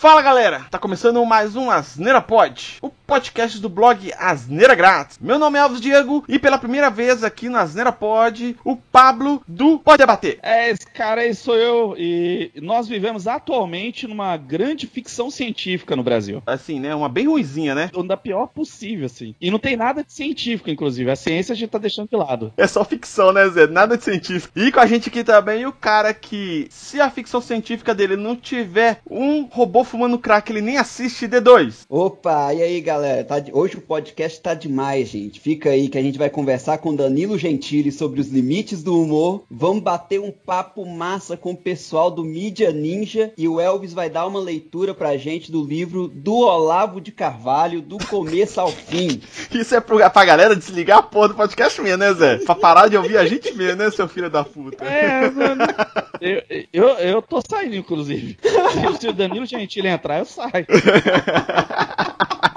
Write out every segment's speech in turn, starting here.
Fala galera, tá começando mais um Asneira Pod, o podcast do blog Asneira Grátis. Meu nome é Alves Diego e pela primeira vez aqui no Asneira Pod, o Pablo do Pode Debater. É, esse cara aí sou eu e nós vivemos atualmente numa grande ficção científica no Brasil. Assim, né? Uma bem ruizinha, né? Da pior possível, assim. E não tem nada de científico, inclusive. A ciência a gente tá deixando de lado. É só ficção, né, Zé? Nada de científico. E com a gente aqui também o cara que, se a ficção científica dele não tiver um robô fumando crack, ele nem assiste D2. Opa, e aí galera? Tá de... Hoje o podcast tá demais, gente. Fica aí que a gente vai conversar com Danilo Gentili sobre os limites do humor. Vamos bater um papo massa com o pessoal do Mídia Ninja e o Elvis vai dar uma leitura pra gente do livro do Olavo de Carvalho, do começo ao fim. Isso é pra, pra galera desligar a porra do podcast mesmo, né, Zé? Pra parar de ouvir a gente mesmo, né, seu filho da puta? É, mano. Eu, eu, eu tô saindo, inclusive. Se o Danilo Gentili entrar, eu saio.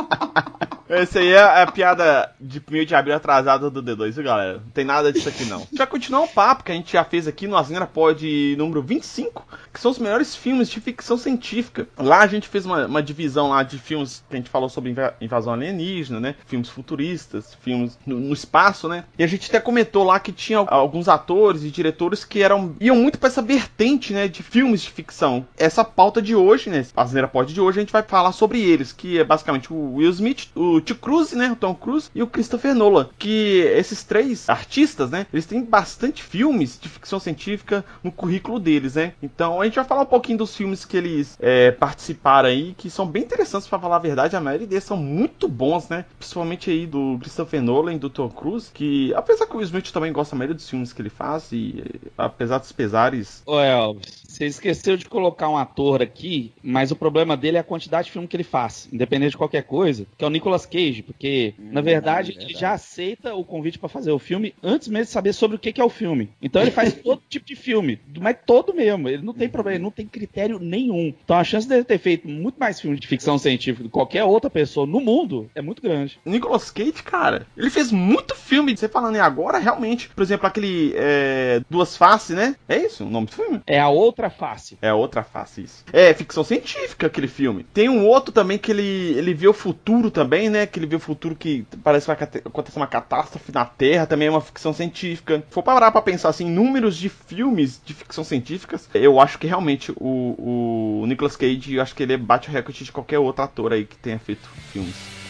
Esse aí é a piada de meio de abril atrasada do D2, viu, galera? Não tem nada disso aqui, não. Vai continuar um papo que a gente já fez aqui no Asneira Pod número 25, que são os melhores filmes de ficção científica. Lá a gente fez uma, uma divisão lá de filmes que a gente falou sobre invasão alienígena, né? Filmes futuristas, filmes no, no, espaço, né? E a gente até comentou lá que tinha alguns atores e diretores que eram iam muito para essa vertente, né? De filmes de ficção. Essa pauta de hoje, né? Asneira Pod de hoje, a gente vai falar sobre eles, que é basicamente o Will Smith, o Tio Cruise, né? O Tom Cruise e o Christopher Nolan. Que esses três artistas, né? Eles têm bastante filmes de ficção científica no currículo deles, né? Então a gente vai falar um pouquinho dos filmes que eles é, participaram aí, que são bem interessantes para falar a verdade. A maioria deles são muito bons, né? Principalmente aí do Christopher Nolan e do Tom Cruise, que apesar que o Smith também gosta da maioria dos filmes que ele faz e apesar dos pesares. Ô Elvis, você esqueceu de colocar um ator aqui, mas o problema dele é a quantidade de filme que ele faz, independente de qualquer coisa, que é o Nicolas Cage, porque hum, na verdade, verdade, ele já aceita o convite para fazer o filme antes mesmo de saber sobre o que, que é o filme. Então ele faz todo tipo de filme, mas todo mesmo. Ele não tem problema, ele não tem critério nenhum. Então a chance dele ter feito muito mais filmes de ficção científica do que qualquer outra pessoa no mundo é muito grande. Nicolas Cage, cara, ele fez muito filme. Você falando em agora, realmente, por exemplo, aquele é, Duas Faces, né? É isso o nome do filme? É a outra face. É a outra face, isso. É ficção científica aquele filme. Tem um outro também que ele, ele vê o futuro também, né? Que ele vê o futuro que parece que vai acontecer uma catástrofe na Terra, também é uma ficção científica. Se for parar pra pensar assim, números de filmes de ficção científicas, eu acho que realmente o, o Nicolas Cage, eu acho que ele bate o recorde de qualquer outro ator aí que tenha feito filmes.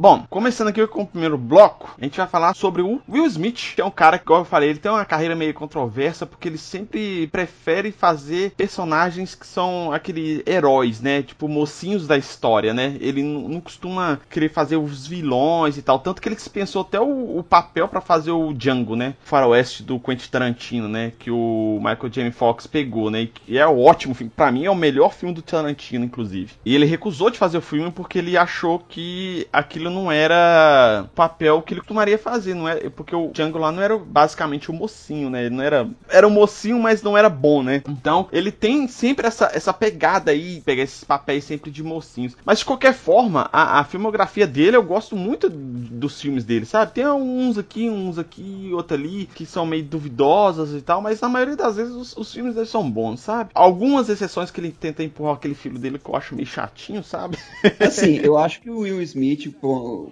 Bom, começando aqui com o primeiro bloco, a gente vai falar sobre o Will Smith, que é um cara que, como eu falei, ele tem uma carreira meio controversa, porque ele sempre prefere fazer personagens que são aqueles heróis, né? Tipo, mocinhos da história, né? Ele não costuma querer fazer os vilões e tal, tanto que ele dispensou até o, o papel para fazer o Django, né? Faroeste do Quentin Tarantino, né? Que o Michael J. Fox pegou, né? E é um ótimo filme. Pra mim é o melhor filme do Tarantino, inclusive. E ele recusou de fazer o filme porque ele achou que aquilo não era o papel que ele costumaria fazer, não é? Porque o Django lá não era basicamente o mocinho, né? Ele não era era o mocinho, mas não era bom, né? Então, ele tem sempre essa, essa pegada aí, pegar esses papéis sempre de mocinhos. Mas de qualquer forma, a, a filmografia dele eu gosto muito dos filmes dele, sabe? Tem uns aqui, uns aqui, outro ali que são meio duvidosas e tal, mas na maioria das vezes os, os filmes dele são bons, sabe? Algumas exceções que ele tenta empurrar aquele filho dele que eu acho meio chatinho, sabe? Assim, eu acho que o Will Smith,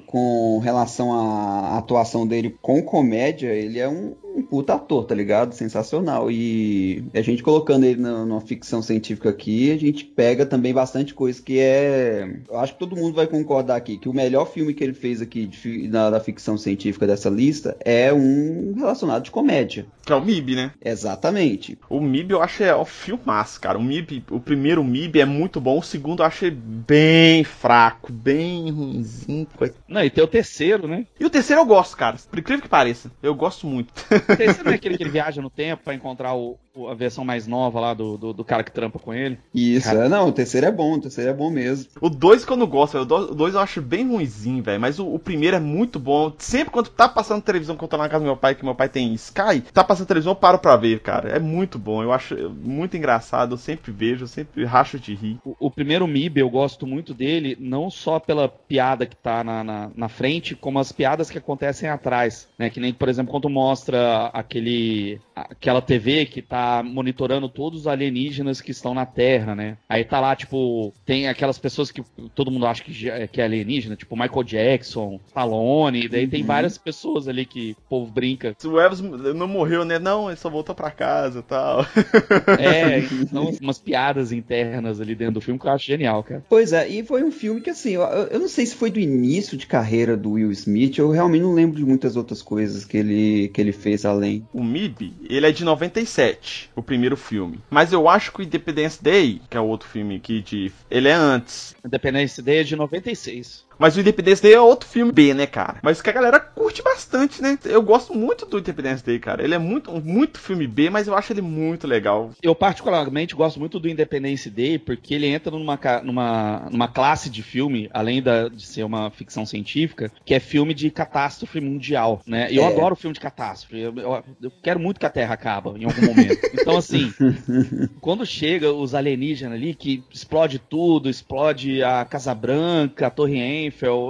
com relação à atuação dele com comédia, ele é um, um puta ator, tá ligado? Sensacional. E a gente colocando ele na, numa ficção científica aqui, a gente pega também bastante coisa que é. Eu acho que todo mundo vai concordar aqui que o melhor filme que ele fez aqui de, na, da ficção científica dessa lista é um relacionado de comédia. Que é o MIB, né? Exatamente. O MIB eu acho é o filmaço, cara. O MIB, o primeiro MIB é muito bom, o segundo eu achei bem fraco, bem ruimzinho. Não, e tem o terceiro, né? E o terceiro eu gosto, cara. Por incrível que pareça. Eu gosto muito. Terceiro não é aquele que ele viaja no tempo para encontrar o, a versão mais nova lá do, do, do cara que trampa com ele. Isso, Cara. é, não, o terceiro é bom, o terceiro é bom mesmo. O 2 que eu não gosto, velho. o 2 eu acho bem ruimzinho, velho. Mas o, o primeiro é muito bom. Sempre quando tá passando televisão, quando eu tô lá na casa do meu pai, que meu pai tem Sky, tá passando televisão, eu paro pra ver, cara. É muito bom. Eu acho muito engraçado. Eu sempre vejo, eu sempre racho de rir. O, o primeiro MIB eu gosto muito dele, não só pela piada que tá na, na, na frente, como as piadas que acontecem atrás. Né? Que nem, por exemplo, quando mostra aquele, aquela TV que tá monitorando todos os alienígenas que estão na Terra, né? Aí tá lá, tipo, tem aquelas pessoas que todo mundo acha que, já- que é alienígena, tipo Michael Jackson, Stallone, e daí tem Uhum. várias pessoas ali que o povo brinca. Se o Elvis não morreu, né? Não, ele só voltou pra casa e tal. É, são umas piadas internas ali dentro do filme que eu acho genial, cara. Pois é, e foi um filme que assim, eu, eu não sei se foi do início de carreira do Will Smith, eu realmente não lembro de muitas outras coisas que ele, que ele fez além. O MIB, ele é de 97, o primeiro filme. Mas eu acho que o Independence Day, que é o outro filme aqui de. Ele é antes. Independence Day é de 96. Mas o Independence Day é outro filme B, né, cara? Mas que a galera curte bastante, né? Eu gosto muito do Independence Day, cara. Ele é muito, muito filme B, mas eu acho ele muito legal. Eu particularmente gosto muito do Independence Day porque ele entra numa, numa, numa classe de filme, além da- de ser uma ficção científica, que é filme de catástrofe mundial, né? E eu É. adoro filme de catástrofe. Eu, eu- eu quero muito que a Terra acaba em algum momento. Então, assim, quando chega os alienígenas ali, que explode tudo, explode a Casa Branca, a Torre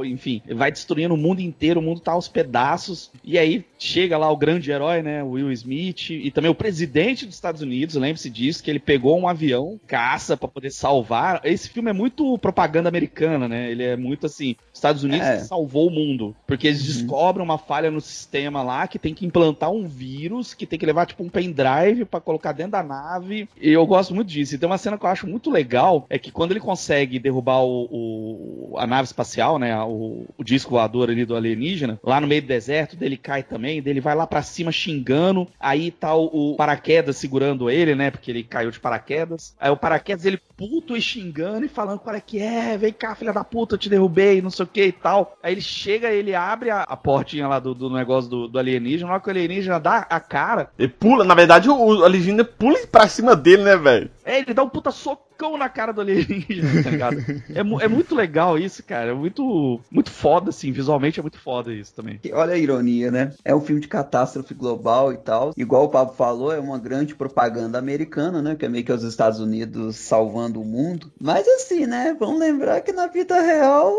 Enfim, vai destruindo o mundo inteiro, o mundo tá aos pedaços. E aí chega lá o grande herói, né, Will Smith, e também o presidente dos Estados Unidos, lembre-se disso, que ele pegou um avião, caça pra poder salvar. Esse filme é muito propaganda americana, né? Ele é muito assim, Estados Unidos É. que salvou o mundo, porque eles descobrem uma falha no sistema lá que tem que implantar um vírus, que tem que levar tipo um pendrive pra colocar dentro da nave. E eu gosto muito disso. E tem uma cena que eu acho muito legal, é que quando ele consegue derrubar o, o- a nave espacial, né, o, o disco voador ali do alienígena, lá no meio do deserto, dele cai também, dele vai lá pra cima xingando, aí tá o, o paraquedas segurando ele, né, porque ele caiu de paraquedas. Aí o paraquedas ele puto e xingando e falando qual é que é, vem cá, filha da puta, eu te derrubei, não sei o que e tal. Aí ele chega, ele abre a, a portinha lá do, do negócio do, do alienígena, na hora que o alienígena dá a cara, Ele pula, na verdade, o, o alienígena pula pra cima dele, né, velho? É, ele dá um puta socão na cara do alienígena, tá ligado? É, é muito legal isso, cara. É muito, muito foda, assim. Visualmente é muito foda isso também. Olha a ironia, né? É um filme de catástrofe global e tal. Igual o Pablo falou, é uma grande propaganda americana, né? Que é meio que os Estados Unidos salvando o mundo. Mas assim, né? Vamos lembrar que na vida real.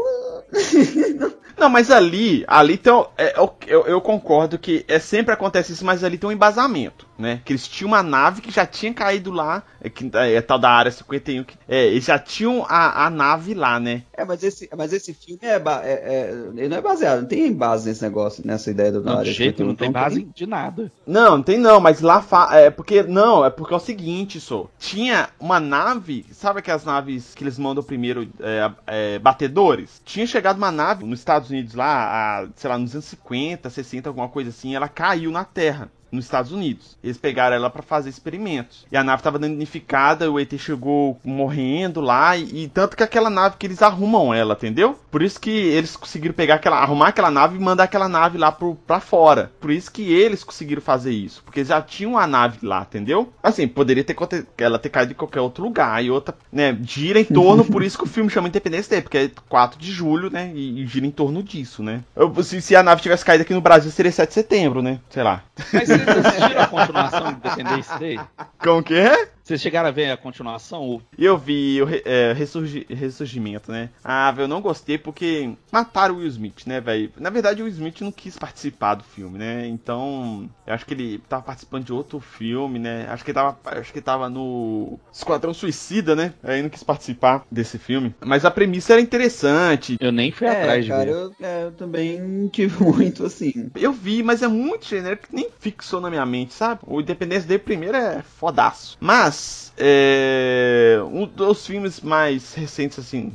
Não, mas ali, ali tem. o- é, eu, eu, eu concordo que é, sempre acontece isso, mas ali tem um embasamento, né? Que eles tinham uma nave que já tinha caído lá, é, que é, é tal da área 51, que, é, eles já tinham a, a nave lá, né? É, mas esse, mas esse filme é, é- é- ele não é baseado, não tem base nesse negócio, nessa ideia do Não, área de jeito 51, não tem então base de nada. Não, não tem não, mas lá fa... é porque não, é porque é o seguinte, só tinha uma nave, sabe aquelas naves que eles mandam primeiro é, é, batedores? Tinha chegado uma nave nos Estados Unidos lá, a, sei lá, nos anos 50, 60, alguma coisa assim, ela caiu na Terra. Nos Estados Unidos. Eles pegaram ela pra fazer experimentos. E a nave tava danificada, o ET chegou morrendo lá. E, e tanto que aquela nave que eles arrumam ela, entendeu? Por isso que eles conseguiram pegar aquela. arrumar aquela nave e mandar aquela nave lá pro, pra fora. Por isso que eles conseguiram fazer isso. Porque já tinham a nave lá, entendeu? Assim, poderia ter ela ter caído em qualquer outro lugar. E outra, né? Gira em torno, por isso que o filme chama Independência Day, porque é 4 de julho, né? E, e gira em torno disso, né? Eu- se, se a nave tivesse caído aqui no Brasil, seria 7 de setembro, né? Sei lá. Mas vocês assistiram a continuação do Independence Day? Como que é? Vocês chegaram a ver a continuação? Eu vi o é, ressurgi- ressurgimento, né? Ah, velho, eu não gostei porque mataram o Will Smith, né, velho? Na verdade, o Will Smith não quis participar do filme, né? Então, eu acho que ele tava participando de outro filme, né? Acho que ele tava, acho que ele tava no Esquadrão Suicida, né? Aí não quis participar desse filme. Mas a premissa era interessante. Eu nem fui É, atrás de cara, ver. eu, é, eu também tive muito assim. Eu vi, mas é muito genérico que nem fixou na minha mente, sabe? O Independência Day primeiro é fodaço. Mas, é. Um dos filmes mais recentes, assim.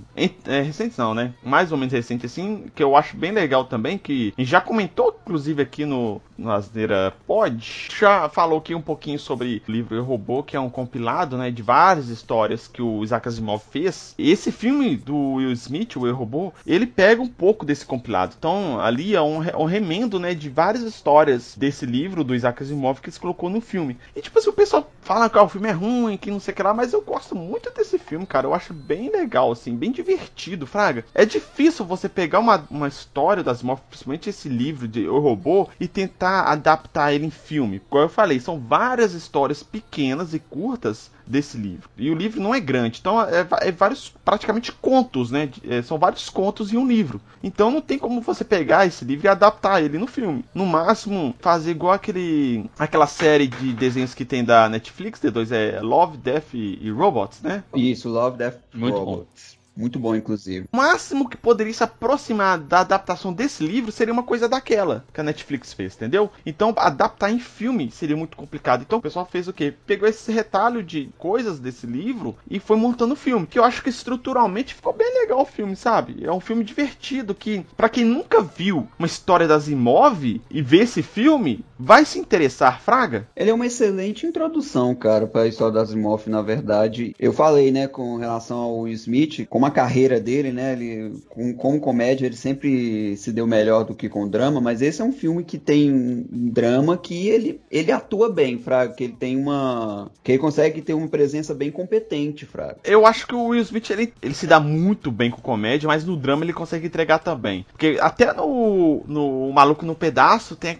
É, recentes não, né? Mais ou menos recente, assim. Que eu acho bem legal também. Que já comentou, inclusive, aqui no, no Asneira Pod, já falou aqui um pouquinho sobre o livro Eu Robô, que é um compilado né, de várias histórias que o Isaac Asimov fez. Esse filme do Will Smith, o Eu Robô, ele pega um pouco desse compilado. Então, ali é um, um remendo né, de várias histórias desse livro do Isaac Asimov que eles colocou no filme. E tipo assim, o pessoal fala que ah, o filme é ruim, que não sei o que lá, mas eu gosto muito desse filme, cara. Eu acho bem legal, assim, bem divertido, Fraga. É difícil você pegar uma, uma história das Asimov, principalmente esse livro de O Robô, e tentar adaptar ele em filme. Como eu falei, são várias histórias pequenas e curtas desse livro. E o livro não é grande, então é, é vários, praticamente contos, né? É, são vários contos em um livro. Então não tem como você pegar esse livro e adaptar ele no filme. No máximo, fazer igual aquele, aquela série de desenhos que tem da Netflix, D2 é Love, Death e, e Robots, né? Isso, Love, Death Muito Robots. Bom. Muito bom, inclusive. O máximo que poderia se aproximar da adaptação desse livro seria uma coisa daquela que a Netflix fez, entendeu? Então, adaptar em filme seria muito complicado. Então, o pessoal fez o quê? Pegou esse retalho de coisas desse livro e foi montando o filme. Que eu acho que estruturalmente ficou bem legal o filme, sabe? É um filme divertido que, para quem nunca viu uma história das Imove e vê esse filme, vai se interessar, Fraga? Ele é uma excelente introdução, cara, para a história das Imove, na verdade. Eu falei, né, com relação ao Will Smith, como a carreira dele, né? Ele, com, com comédia, ele sempre se deu melhor do que com drama, mas esse é um filme que tem um drama que ele, ele atua bem, Fraga, que ele tem uma. que ele consegue ter uma presença bem competente, Fraga. Eu acho que o Will Smith ele, ele se dá muito bem com comédia, mas no drama ele consegue entregar também. Porque até no, no Maluco no Pedaço tem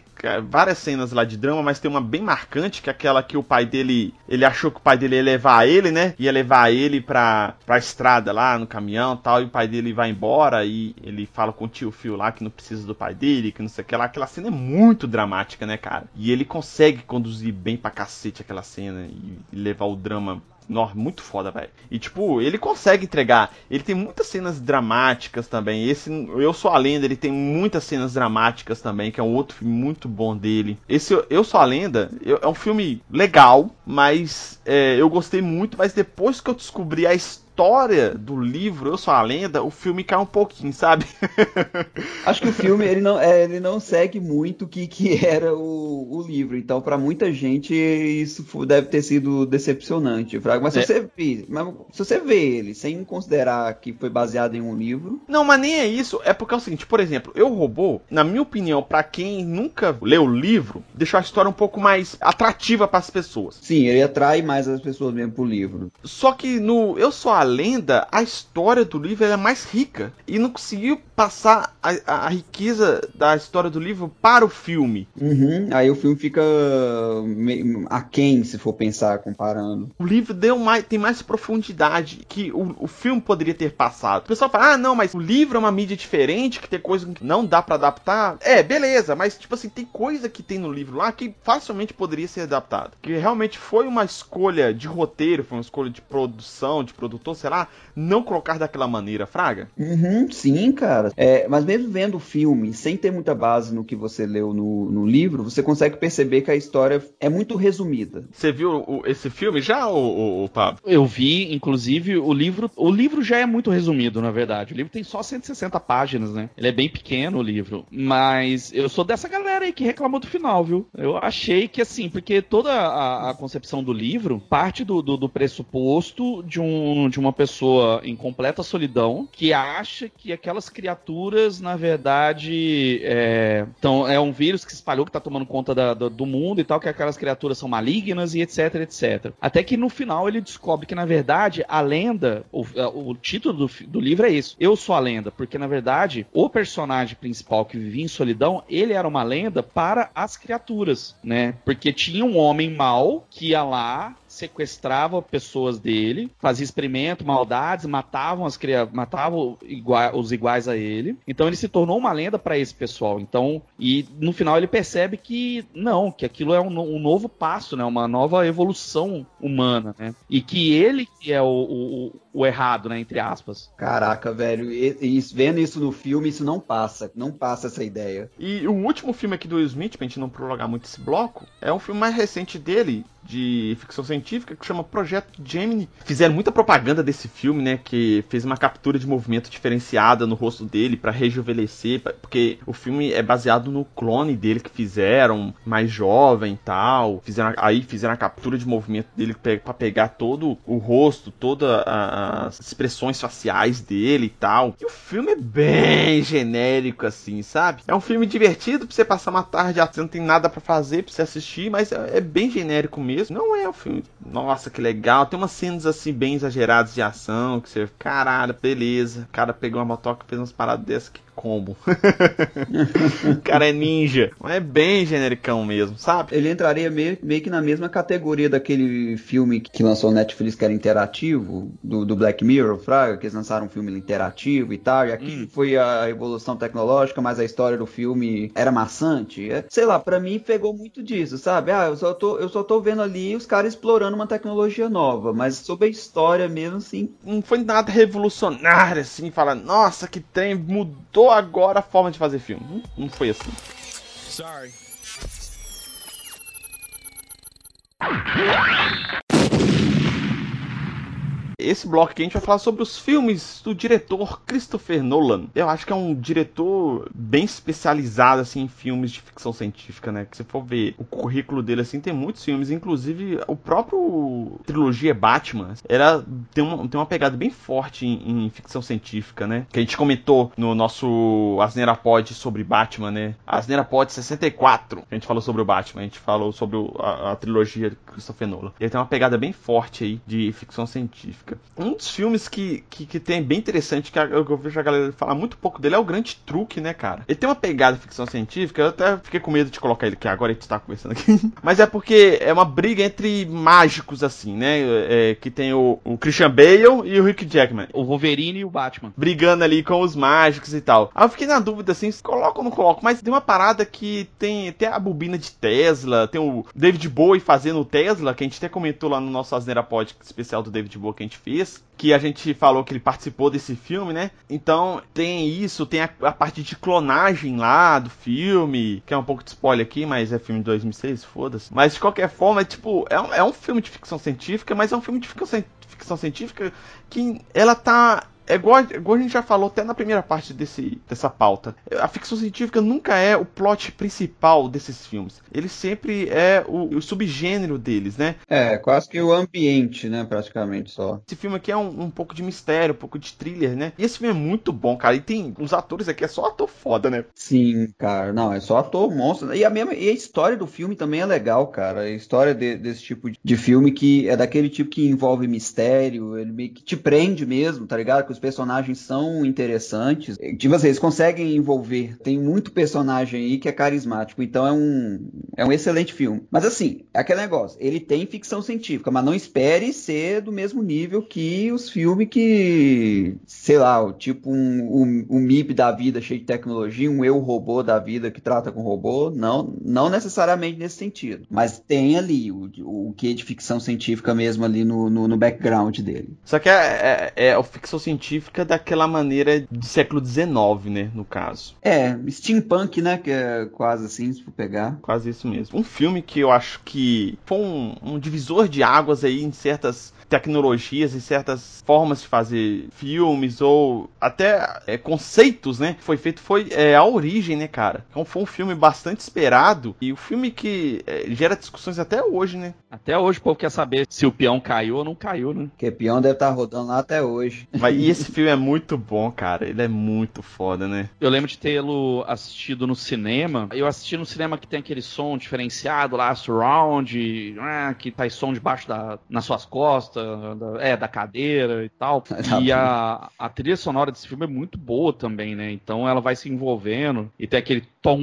várias cenas lá de drama, mas tem uma bem marcante, que é aquela que o pai dele, ele achou que o pai dele ia levar ele, né? Ia levar ele pra, pra estrada lá, no caminhão tal, e o pai dele vai embora e ele fala com o tio Phil lá que não precisa do pai dele, que não sei o que lá. Aquela cena é muito dramática, né, cara? E ele consegue conduzir bem pra cacete aquela cena e levar o drama nossa, muito foda, velho. E tipo, ele consegue entregar. Ele tem muitas cenas dramáticas também. Esse Eu Sou a Lenda, ele tem muitas cenas dramáticas também, que é um outro filme muito bom dele. Esse Eu Sou a Lenda é um filme legal, mas é, eu gostei muito. Mas depois que eu descobri a história história do livro Eu Sou a Lenda, o filme cai um pouquinho, sabe? Acho que o filme ele não, é, ele não segue muito o que, que era o, o livro. Então, para muita gente, isso deve ter sido decepcionante. Mas, se, é. você vê, mas se você vê ele sem considerar que foi baseado em um livro. Não, mas nem é isso. É porque é o seguinte, por exemplo, Eu Robô, na minha opinião, para quem nunca leu o livro, deixou a história um pouco mais atrativa para as pessoas. Sim, ele atrai mais as pessoas mesmo pro livro. Só que no Eu Sou a lenda, a história do livro é mais rica e não conseguiu passar a, a, riqueza da história do livro para o filme. Uhum, aí o filme fica aquém, se for pensar, comparando. O livro deu mais, tem mais profundidade que o, o filme poderia ter passado. O pessoal fala, ah, não, mas o livro é uma mídia diferente, que tem coisa que não dá para adaptar. É, beleza, mas tipo assim, tem coisa que tem no livro lá que facilmente poderia ser adaptada. Que realmente foi uma escolha de roteiro, foi uma escolha de produção, de produtor, sei lá, não colocar daquela maneira, Fraga? Uhum, sim, cara. É, mas mesmo vendo o filme, sem ter muita base no que você leu no, no livro, você consegue perceber que a história é muito resumida. Você viu o, esse filme já, o, o, o, Pablo? Eu vi, inclusive, o livro. O livro já é muito resumido, na verdade. O livro tem só 160 páginas, né? Ele é bem pequeno o livro. Mas eu sou dessa galera aí que reclamou do final, viu? Eu achei que assim, porque toda a, a concepção do livro parte do, do, do pressuposto de, um, de uma pessoa em completa solidão que acha que aquelas criaturas, na verdade, é, então, é um vírus que se espalhou, que está tomando conta da, do, do, mundo e tal, que aquelas criaturas são malignas e etc, etc. Até que no final ele descobre que, na verdade, a lenda, o, o título do, do livro é isso: Eu sou a lenda, porque na verdade o personagem principal que vivia em solidão, ele era uma lenda para as criaturas, né? Porque tinha um homem mau que ia lá sequestrava pessoas dele, fazia experimento, maldades, matavam as matavam os iguais a ele. Então ele se tornou uma lenda para esse pessoal. Então, e no final ele percebe que não, que aquilo é um, um novo passo, né, uma nova evolução humana, né? E que ele é o, o, o errado, né, entre aspas. Caraca, velho, e, e, vendo isso no filme, isso não passa, não passa essa ideia. E o último filme aqui do Will Smith, pra gente não prolongar muito esse bloco, é um filme mais recente dele, de ficção científica que chama Projeto Gemini. Fizeram muita propaganda desse filme, né? Que fez uma captura de movimento diferenciada no rosto dele para rejuvenescer, porque o filme é baseado no clone dele que fizeram, mais jovem e tal. Fizeram, aí fizeram a captura de movimento dele para pegar todo o rosto, todas as expressões faciais dele e tal. E o filme é bem genérico, assim, sabe? É um filme divertido pra você passar uma tarde, você não tem nada para fazer pra você assistir, mas é, é bem genérico mesmo. Não é um filme, nossa, que legal. Tem umas cenas assim bem exageradas de ação, que você, caralho, beleza. O cara pegou uma motoca e fez umas paradas dessas que como. o cara é ninja. Mas é bem genericão mesmo, sabe? Ele entraria meio, meio que na mesma categoria daquele filme que lançou no Netflix que era interativo, do, do Black Mirror, Fraga, que eles lançaram um filme interativo e tal. E aqui hum. foi a evolução tecnológica, mas a história do filme era maçante. É, sei lá, para mim pegou muito disso, sabe? Ah, eu só, tô, eu só tô vendo ali os caras explorando uma tecnologia nova, mas sobre a história mesmo, assim. Não foi nada revolucionário, assim, fala, nossa, que trem mudou agora a forma de fazer filme. Não foi assim. Sorry. Esse bloco aqui a gente vai falar sobre os filmes do diretor Christopher Nolan. Eu acho que é um diretor bem especializado assim em filmes de ficção científica, né? Que se for ver o currículo dele assim, tem muitos filmes, inclusive o próprio trilogia Batman, era tem uma, tem uma pegada bem forte em, em ficção científica, né? Que a gente comentou no nosso Asneira Pod sobre Batman, né? Asneira Pod 64, a gente falou sobre o Batman, a gente falou sobre o, a, a trilogia de Christopher Nolan. Ele tem uma pegada bem forte aí de ficção científica. Um dos filmes que, que, que tem bem interessante, que eu, vejo a galera falar muito pouco dele, é o Grande Truque, né, cara? Ele tem uma pegada ficção científica, eu até fiquei com medo de colocar ele aqui agora, a gente tá conversando aqui. Mas é porque é uma briga entre mágicos, assim, né? É, que tem o, o, Christian Bale e o Rick Jackman. O Wolverine e o Batman. Brigando ali com os mágicos e tal. Aí eu fiquei na dúvida, assim, se coloco ou não coloco. Mas tem uma parada que tem até a bobina de Tesla, tem o David Bowie fazendo o Tesla, que a gente até comentou lá no nosso Asneira Pod especial do David Bowie que a gente fez, que a gente falou que ele participou desse filme, né? Então tem isso, tem a, a, parte de clonagem lá do filme, que é um pouco de spoiler aqui, mas é filme de 2006, foda-se. Mas de qualquer forma, é tipo, é um, é um filme de ficção científica, mas é um filme de ficção, ficção científica que ela tá é igual, igual, a gente já falou até na primeira parte desse, dessa pauta. A ficção científica nunca é o plot principal desses filmes. Ele sempre é o, o, subgênero deles, né? É, quase que o ambiente, né? Praticamente só. Esse filme aqui é um, um pouco de mistério, um pouco de thriller, né? E esse filme é muito bom, cara. E tem os atores aqui, é só ator foda, né? Sim, cara. Não, é só ator monstro. E a, mesma, e a história do filme também é legal, cara. A história de, desse tipo de filme que é daquele tipo que envolve mistério, ele meio que te prende mesmo, tá ligado? Os personagens são interessantes. Tipo assim, eles conseguem envolver. Tem muito personagem aí que é carismático. Então é um, é um excelente filme. Mas assim, é aquele negócio. Ele tem ficção científica, mas não espere ser do mesmo nível que os filmes que, sei lá, tipo um, um, um MIB da vida cheio de tecnologia, um eu robô da vida que trata com robô. Não, não necessariamente nesse sentido. Mas tem ali o, o que de ficção científica mesmo ali no, no, no background dele. Só que é, é, é ficção científica científica daquela maneira de século XIX, né, no caso. É, steampunk, né, que é quase assim, se for pegar. Quase isso mesmo. Um filme que eu acho que foi um, um divisor de águas aí em certas tecnologias e certas formas de fazer filmes ou até é, conceitos, né? Foi feito foi é, a origem, né, cara? Então foi um filme bastante esperado e o filme que é, gera discussões até hoje, né? Até hoje o povo quer saber se o peão caiu ou não caiu, né? Porque o peão deve estar tá rodando lá até hoje. Mas, e esse filme é muito bom, cara. Ele é muito foda, né? Eu lembro de tê-lo assistido no cinema. Eu assisti no cinema que tem aquele som diferenciado lá, surround, ah, que faz som debaixo da, nas suas costas da, é, da cadeira e tal. e a, a trilha sonora desse filme é muito boa também, né? Então ela vai se envolvendo e tem aquele tom.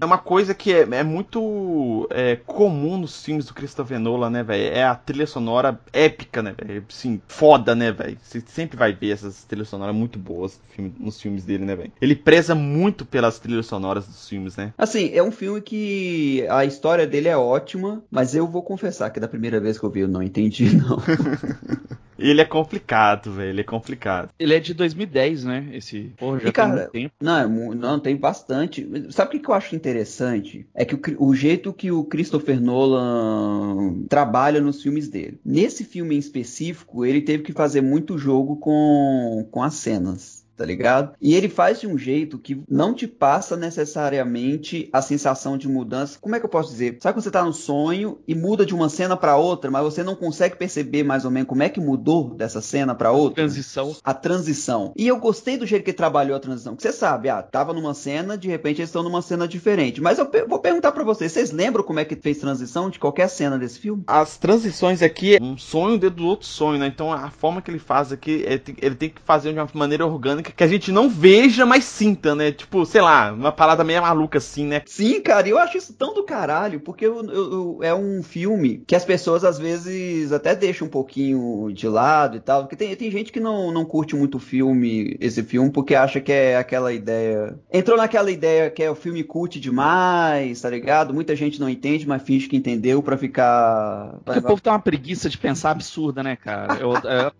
É uma coisa que é, é muito é, comum nos filmes do Christopher Nolan, né, velho? É a trilha sonora épica, né, velho? Assim, foda, né, velho? Você sempre vai ver essas trilhas sonoras muito boas nos filmes dele, né, velho? Ele preza muito pelas trilhas sonoras dos filmes, né? Assim, é um filme que a história dele é ótima, mas eu vou confessar que da primeira vez que eu vi eu não entendi, não. Ele é complicado, velho. Ele é complicado. Ele é de 2010, né? Esse. Porra, já E, cara, tem muito tempo. Não, é não, tem bastante. Sabe o que, eu acho interessante? É que o, o jeito que o Christopher Nolan trabalha nos filmes dele. Nesse filme em específico, ele teve que fazer muito jogo com, com as cenas. Tá ligado? E ele faz de um jeito que não te passa necessariamente a sensação de mudança. Como é que eu posso dizer? Sabe quando você tá no sonho e muda de uma cena pra outra, mas você não consegue perceber mais ou menos como é que mudou dessa cena pra outra? Transição. a transição. E eu gostei do jeito que ele trabalhou a transição. Que você sabe, ah, tava numa cena, de repente eles estão numa cena diferente. Mas eu pe- vou perguntar pra vocês, vocês lembram como é que fez transição de qualquer cena desse filme? As transições aqui é um sonho dentro do outro sonho, né? Então a forma que ele faz aqui, é, tem- ele tem que fazer de uma maneira orgânica que a gente não veja, mas sinta, né? Tipo, sei lá, uma parada meio maluca assim, né? Sim, cara, e eu acho isso tão do caralho, porque eu- eu- eu- é um filme que as pessoas às vezes até deixam um pouquinho de lado e tal, porque tem, tem gente que não, não curte muito o filme, esse filme, porque acha que é aquela ideia. Entrou naquela ideia que é o filme cult demais, tá ligado? Muita gente não entende, mas finge que entendeu pra ficar. Porque o povo tem uma preguiça de pensar absurda, né, cara? Eu, é,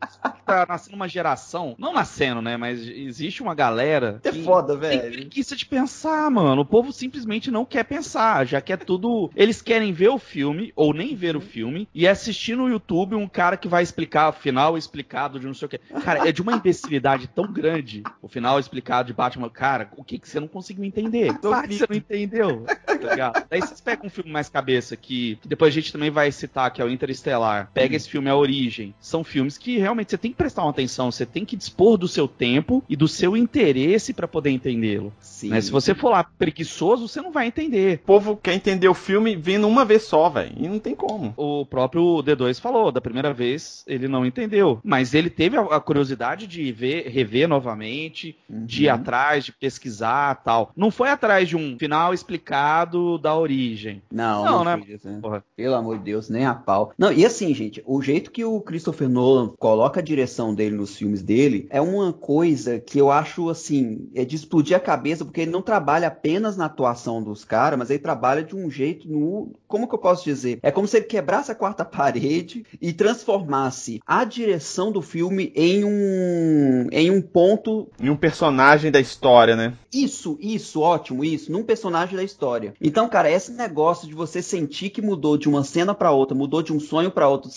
tá nascendo uma geração, não nascendo, né? Mas existe uma galera É que foda, tem velho. preguiça de pensar, mano. O povo simplesmente não quer pensar, já quer tudo. Eles querem ver o filme, ou nem ver o filme, e assistir no YouTube um cara que vai explicar o final explicado de não sei o quê. Cara, é de uma imbecilidade tão grande o final explicado de Batman. Cara, o que, que você não conseguiu entender? Claro que você não entendeu. Tá? Daí vocês pegam um filme mais cabeça que, que depois a gente também vai citar, que é o Interestelar. Pega esse filme A Origem. São filmes que realmente você tem que prestar uma atenção, você tem que dispor do seu tempo e do seu interesse pra poder entendê-lo. Né? Se você for lá preguiçoso, você não vai entender. O povo quer entender o filme vendo uma vez só, velho. E não tem como. O próprio D2 falou, da primeira vez ele não entendeu. Mas ele teve a, curiosidade de ver, rever novamente, Uhum. de ir atrás, de pesquisar tal. Não foi atrás de um final explicado da origem. Não, Não, não, né? né? Pelo amor de Deus, nem a pau. Não, e assim, gente, o jeito que o Christopher Nolan coloca a direção dele nos filmes dele é uma coisa que eu acho, assim, é de explodir a cabeça, porque ele não trabalha apenas na atuação dos caras, mas ele trabalha de um jeito no. Como que eu posso dizer? É como se ele quebrasse a quarta parede e transformasse a direção do filme em um. em um ponto E um personagem da história, né? isso, isso, ótimo, isso, num personagem da história. Então, cara, esse negócio de você sentir que mudou de uma cena pra outra, mudou de um sonho pra outro,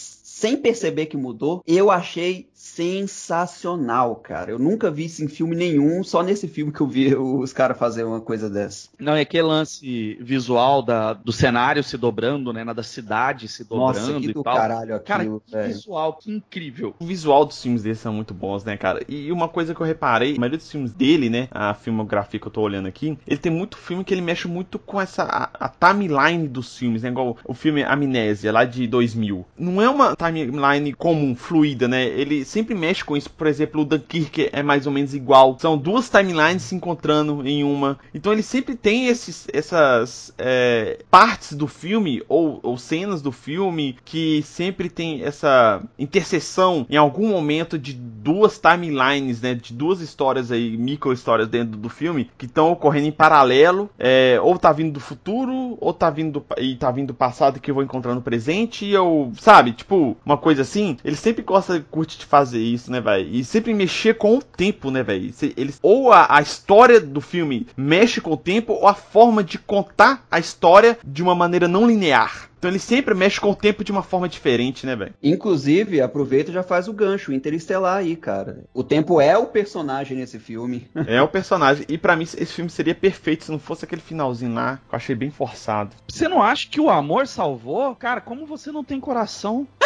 sem perceber que mudou, eu achei sensacional, cara. Eu nunca vi isso em filme nenhum, só nesse filme que eu vi os caras fazer uma coisa dessa. Não, é aquele lance visual da, do cenário se dobrando, né? Na da cidade se dobrando Nossa, que e do tal. caralho Cara, aquilo, que velho. visual, que incrível. O visual dos filmes dele são muito bons, né, cara? E uma coisa que eu reparei, a maioria dos filmes dele, né, a filmografia que eu tô olhando aqui, ele tem muito filme que ele mexe muito com essa a, a timeline dos filmes, né? Igual o filme Amnésia, lá de 2000. Não é uma timeline comum, fluida, né? Ele sempre mexe com isso. Por exemplo, o Dunkirk é mais ou menos igual. São duas timelines se encontrando em uma. Então ele sempre tem esses, essas é, partes do filme, ou, ou cenas do filme, que sempre tem essa interseção em algum momento de duas timelines, né? De duas histórias aí, micro histórias dentro do filme, que estão ocorrendo em paralelo. é, ou tá vindo do futuro, ou tá vindo do, e tá vindo do passado que eu vou encontrar no presente, e eu, sabe, tipo, uma coisa assim. Ele sempre gosta, curte de fazer isso, né, velho? E sempre mexer com o tempo, né, velho? Se- Eles ou a, a história do filme mexe com o tempo, ou a forma de contar a história de uma maneira não linear. Então ele sempre mexe com o tempo de uma forma diferente, né, velho? Inclusive, aproveita e já faz o gancho, Interestelar aí, cara. O tempo é o personagem nesse filme. É o personagem. E pra mim esse filme seria perfeito se não fosse aquele finalzinho lá, que eu achei bem forçado. Você não acha que o amor salvou? Cara, como você não tem coração?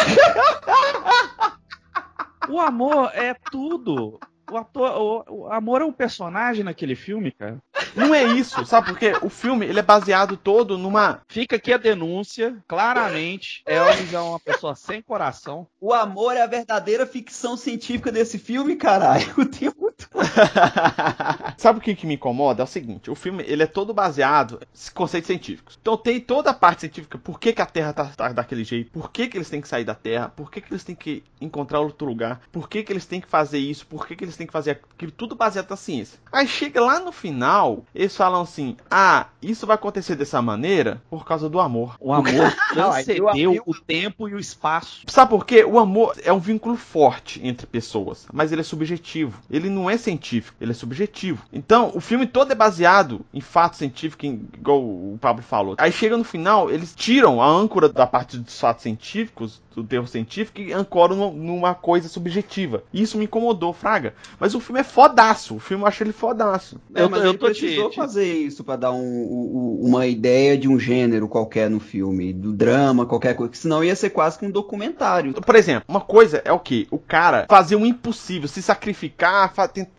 o amor é tudo. O, ator, o, o amor é um personagem naquele filme, cara. Não é isso, sabe? Porque o filme ele é baseado todo numa. Fica aqui a denúncia, claramente. Elvis é uma pessoa sem coração. O amor é a verdadeira ficção científica desse filme, caralho. O tempo todo. Sabe o que, que me incomoda? É o seguinte, o filme ele é todo baseado em conceitos científicos. Então tem toda a parte científica, por que, que a Terra tá, tá daquele jeito, por que, que eles têm que sair da Terra, por que, que eles têm que encontrar outro lugar, por que, que eles têm que fazer isso, por que, que eles têm que fazer aquilo, tudo baseado na ciência. Aí chega lá no final, final, eles falam assim: ah, isso vai acontecer dessa maneira por causa do amor. O amor transcendeu o tempo e o espaço. Sabe por quê? O amor é um vínculo forte entre pessoas, mas ele é subjetivo. Ele não é científico, ele é subjetivo. Então, o filme todo é baseado em fatos científicos, igual o Pablo falou. Aí chega no final, eles tiram a âncora da parte dos fatos científicos, do terror científico, e ancoram numa coisa subjetiva. Isso me incomodou, Fraga. Mas o filme é fodaço. O filme eu achei ele fodaço. É, eu, mas eu ele precisou fazer isso para dar um, um, uma ideia de um gênero qualquer no filme, do drama, qualquer coisa, senão ia ser quase que um documentário. Por exemplo, uma coisa é o que? O cara fazer o impossível, se sacrificar,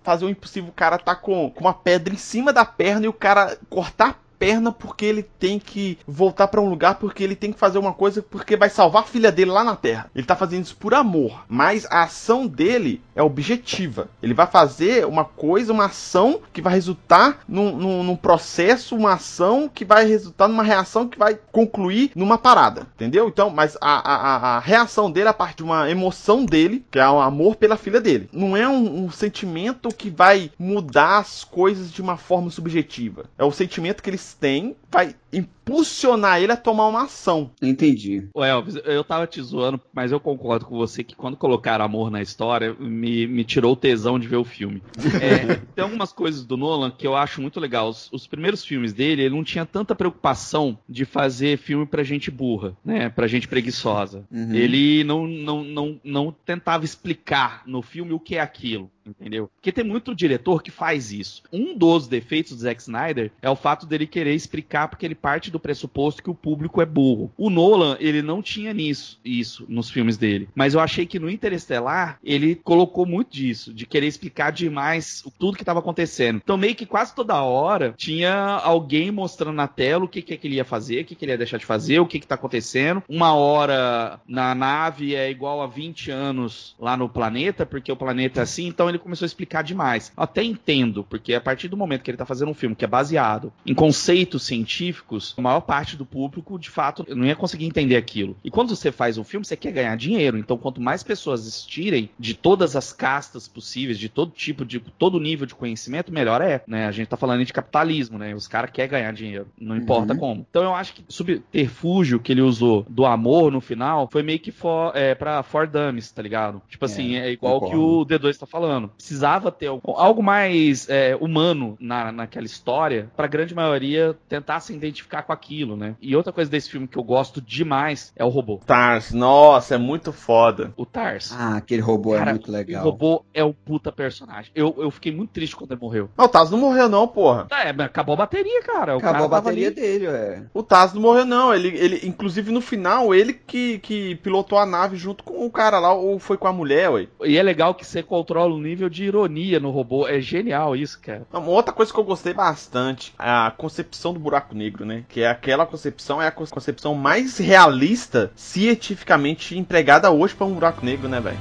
fazer o impossível, o cara tá com, com uma pedra em cima da perna e o cara cortar perna porque ele tem que voltar para um lugar porque ele tem que fazer uma coisa porque vai salvar a filha dele lá na Terra. Ele tá fazendo isso por amor, mas a ação dele é objetiva. Ele vai fazer uma coisa, uma ação que vai resultar num, num, num processo, uma ação que vai resultar numa reação que vai concluir numa parada, entendeu? Então, mas a, a, a reação dele é a parte de uma emoção dele, que é o amor pela filha dele. Não é um, um sentimento que vai mudar as coisas de uma forma subjetiva. É o sentimento que ele têm vai impulsionar ele a tomar uma ação. Entendi. O Elvis, eu tava te zoando, mas eu concordo com você que quando colocaram amor na história, me, me tirou o tesão de ver o filme. É, tem algumas coisas do Nolan que eu acho muito legal. Os, os, primeiros filmes dele, ele não tinha tanta preocupação de fazer filme pra gente burra, né? Pra gente preguiçosa. Uhum. Ele não, não, não, não tentava explicar no filme o que é aquilo entendeu? Porque tem muito diretor que faz isso. Um dos defeitos do Zack Snyder é o fato dele querer explicar porque ele parte do pressuposto que o público é burro. O Nolan, ele não tinha nisso, isso nos filmes dele. Mas eu achei que no Interestelar, ele colocou muito disso, de querer explicar demais tudo que estava acontecendo. Então, meio que quase toda hora tinha alguém mostrando na tela o que, que, é que ele ia fazer, o que, que ele ia deixar de fazer, o que, que tá acontecendo. Uma hora na nave é igual a 20 anos lá no planeta, porque o planeta é assim, então ele começou a explicar demais. Até entendo, porque a partir do momento que ele tá fazendo um filme que é baseado em conceitos científicos, a maior parte do público, de fato, não ia conseguir entender aquilo. E quando você faz um filme, você quer ganhar dinheiro. Então, quanto mais pessoas assistirem de todas as castas possíveis, de todo tipo, de todo nível de conhecimento, melhor é. Né? A gente tá falando de capitalismo, né? Os caras querem ganhar dinheiro, não importa uhum. como. Então, eu acho que o subterfúgio que ele usou do amor no final foi meio que for, é, pra For Dummies, tá ligado? Tipo assim, é, é igual que o D2 tá falando. Precisava ter algo mais é, humano na, naquela história pra grande maioria tentar se identificar com aquilo, né? E outra coisa desse filme que eu gosto demais é o robô. Tars, nossa, é muito foda. O Tars. Ah, aquele robô é Cara, é muito legal. O robô é o puta personagem. Eu, eu fiquei muito triste quando ele morreu. Não, o Taz não morreu não, porra. É, acabou a bateria, cara. O acabou cara a bateria dele, é. O Taz não morreu não. Ele, ele, inclusive no final, ele que, que pilotou a nave junto com o cara lá, ou foi com a mulher, ué. E é legal que você controla o nível de ironia no robô. É genial isso, cara. Uma outra coisa que eu gostei bastante, a concepção do buraco negro, né? Que é aquela concepção, é a concepção mais realista cientificamente empregada hoje para um buraco negro, né, velho?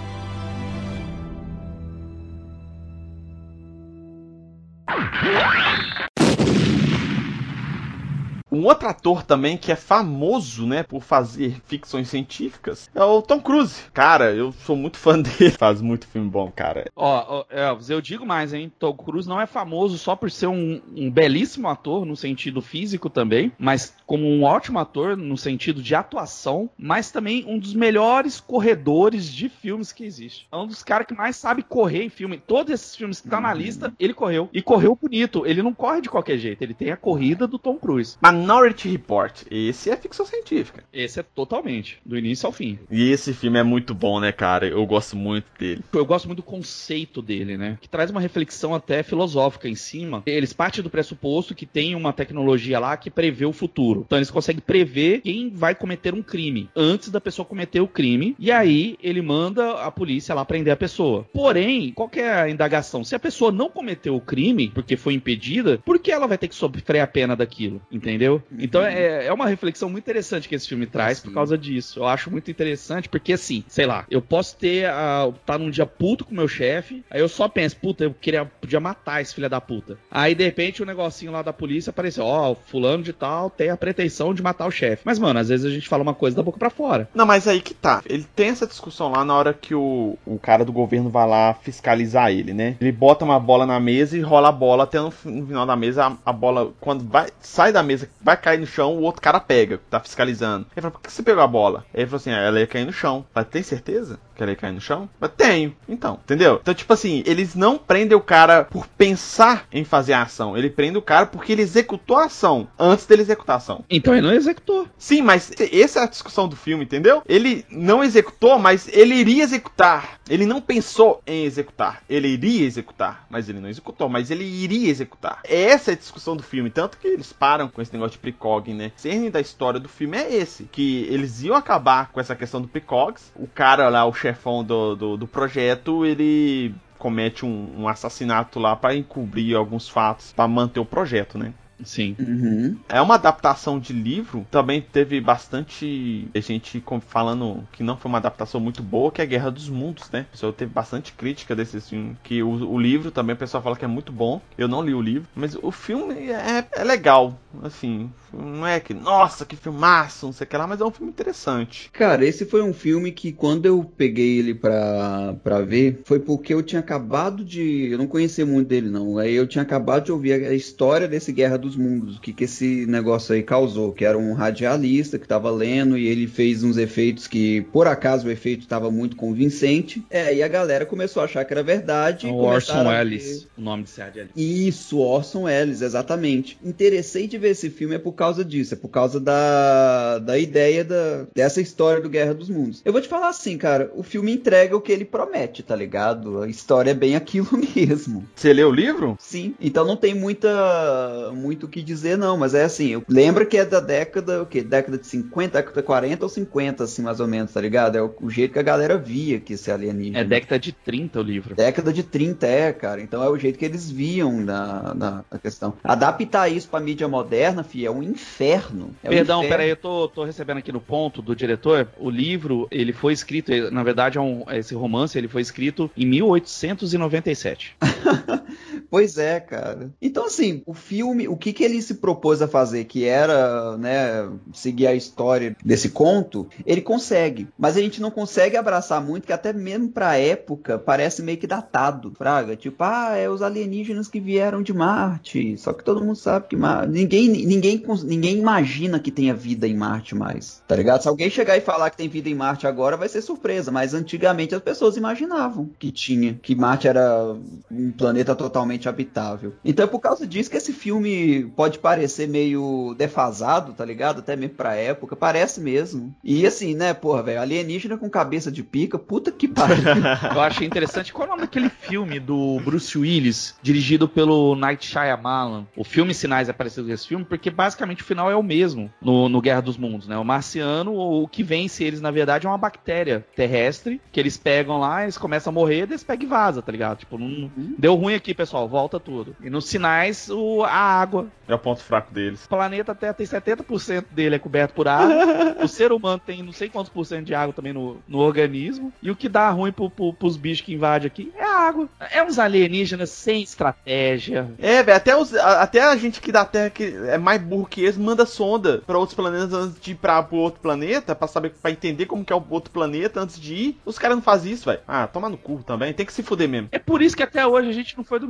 Um outro ator também que é famoso, né, por fazer ficções científicas é o Tom Cruise. Cara, eu sou muito fã dele. Faz muito filme bom, cara. Ó, oh, Elvis, eu digo mais, hein? Tom Cruise não é famoso só por ser um, um, belíssimo ator no sentido físico também, mas como um ótimo ator no sentido de atuação, mas também um dos melhores corredores de filmes que existe. É um dos caras que mais sabe correr em filme. Todos esses filmes que tá na lista, ele correu. E correu bonito. Ele não corre de qualquer jeito. Ele tem a corrida do Tom Cruise. Mas Minority Report. Esse é ficção científica. Esse é totalmente, do início ao fim. E esse filme é muito bom, né, cara? Eu gosto muito dele. Eu gosto muito do conceito dele, né? Que traz uma reflexão até filosófica em cima. Eles partem do pressuposto que tem uma tecnologia lá que prevê o futuro. Então eles conseguem prever quem vai cometer um crime antes da pessoa cometer o crime. E aí ele manda a polícia lá prender a pessoa. Porém, qual é a indagação? Se a pessoa não cometeu o crime porque foi impedida, por que ela vai ter que sofrer a pena daquilo? Entendeu? Entendeu? Então é, é uma reflexão muito interessante que esse filme traz por causa disso. Eu acho muito interessante, porque assim, sei lá, eu posso ter. a tá num dia puto com meu chefe, aí eu só penso, puta, eu queria, podia matar esse filho da puta. Aí de repente o negocinho lá da polícia apareceu, ó, fulano de tal tem a pretensão de matar o chefe. Mas, mano, às vezes a gente fala uma coisa da boca para fora. Não, mas aí que tá. Ele tem essa discussão lá na hora que o, o cara do governo vai lá fiscalizar ele, né? Ele bota uma bola na mesa e rola a bola até no, no final da mesa. A, a, bola, quando vai, sai da mesa, vai cair no chão, o outro cara pega, tá fiscalizando. Ele fala, por que você pegou a bola? Ele falou assim, ah, ela ia cair no chão. Mas tem certeza? Que ela ia cair no chão? Mas tenho. Então, entendeu? Então, tipo assim, eles não prendem o cara por pensar em fazer a ação. Ele prende o cara porque ele executou a ação antes dele executar a ação. Então ele não executou. Sim, mas essa é a discussão do filme, entendeu? Ele não executou, mas ele iria executar. Ele não pensou em executar. Ele iria executar, mas ele não executou, mas ele iria executar. Essa é a discussão do filme. Tanto que eles param com esse negócio de precog, né? O cerne da história do filme é esse. Que eles iam acabar com essa questão do precogs. O cara lá, o chefe chefão do, do, do projeto, ele comete um, um assassinato lá para encobrir alguns fatos para manter o projeto, né? Sim. Uhum. É uma adaptação de livro. Também teve bastante gente falando que não foi uma adaptação muito boa, que é a Guerra dos Mundos, né? O pessoal teve bastante crítica desse filme. Que o, o, livro também o pessoal fala que é muito bom. Eu não li o livro, mas o filme é, é legal. Assim, não é que, nossa, que filmaço, não sei o que lá, mas é um filme interessante. Cara, esse foi um filme que quando eu peguei ele pra, pra ver, foi porque eu tinha acabado de. Eu não conhecia muito dele, não. Aí eu tinha acabado de ouvir a história desse Guerra dos Mundos, o que, que esse negócio aí causou. Que era um radialista que tava lendo e ele fez uns efeitos que, por acaso, o efeito estava muito convincente. É, e a galera começou a achar que era verdade. O Orson Welles, o nome desse radialista. Isso, Orson Welles, exatamente. Interessei de ver esse filme é por causa disso, é por causa da, da ideia da, dessa história do Guerra dos Mundos. Eu vou te falar assim, cara, o filme entrega o que ele promete, tá ligado? A história é bem aquilo mesmo. Você leu o livro? Sim. Então não tem muita muito o que dizer, não, mas é assim, lembra que é da década, o quê? Década de 50, década de 40 ou 50, assim, mais ou menos, tá ligado? É o, o jeito que a galera via que esse alienígena. É década de 30 o livro. Década de 30, é, cara. Então é o jeito que eles viam na, na, na questão. Adaptar isso pra mídia moderna, fi, é um inferno. É Perdão, um inferno. peraí, eu tô, tô recebendo aqui no ponto do diretor. O livro, ele foi escrito, na verdade, é um, esse romance, ele foi escrito em 1897. pois é, cara. Então, assim, o filme, o que, que ele se propôs a fazer, que era, né, seguir a história desse conto, ele consegue. Mas a gente não consegue abraçar muito, que até mesmo pra época parece meio que datado, Fraga. Tipo, ah, é os alienígenas que vieram de Marte. Só que todo mundo sabe que Marte. Ninguém, ninguém, ninguém imagina que tenha vida em Marte mais. Tá ligado? Se alguém chegar e falar que tem vida em Marte agora, vai ser surpresa. Mas antigamente as pessoas imaginavam que tinha, que Marte era um planeta totalmente habitável. Então é por causa disso que esse filme pode parecer meio defasado, tá ligado? Até mesmo pra época. Parece mesmo. E assim, né, porra, velho, alienígena com cabeça de pica, puta que pariu. Eu achei interessante. Qual é o nome daquele filme do Bruce Willis, dirigido pelo Night Shyamalan? O filme Sinais é parecido com esse filme, porque basicamente o final é o mesmo no, no Guerra dos Mundos, né? O marciano, o que vence eles, na verdade, é uma bactéria terrestre, que eles pegam lá, eles começam a morrer, eles pegam e vaza, tá ligado? Tipo, não, uhum. deu ruim aqui, pessoal, volta tudo. E nos sinais, o, a água. É o ponto fraco deles. O planeta até tem 70% dele é coberto por água. o ser humano tem não sei quantos por cento de água também no, no organismo. E o que dá ruim pro, pro, pros bichos que invadem aqui é a água. É uns alienígenas sem estratégia. É, velho, até, os, até a gente que da Terra que é mais burro que eles manda sonda para outros planetas antes de ir pra, pro outro planeta, para saber, para entender como que é o outro planeta antes de ir. Os caras não fazem isso, velho. Ah, toma no cu também, tem que se fuder mesmo. É por isso que até hoje a gente não foi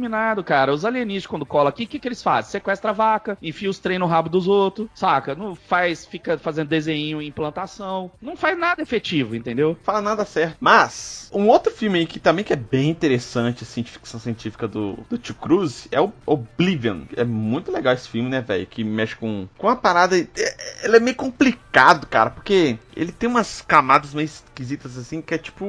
cara. Os alienígenas quando colam aqui, o que, que eles fazem? Sequestra a vaca, enfia os trem no rabo dos outros, saca? Não faz, fica fazendo desenho em plantação. Não faz nada efetivo, entendeu? Fala nada certo. Mas, um outro filme aí que também que é bem interessante, assim, de ficção científica do, do Tio Cruz é o Oblivion. É muito legal esse filme, né, velho? Que mexe com, com uma parada. É, ele é meio complicado, cara, porque ele tem umas camadas meio esquisitas assim, que é tipo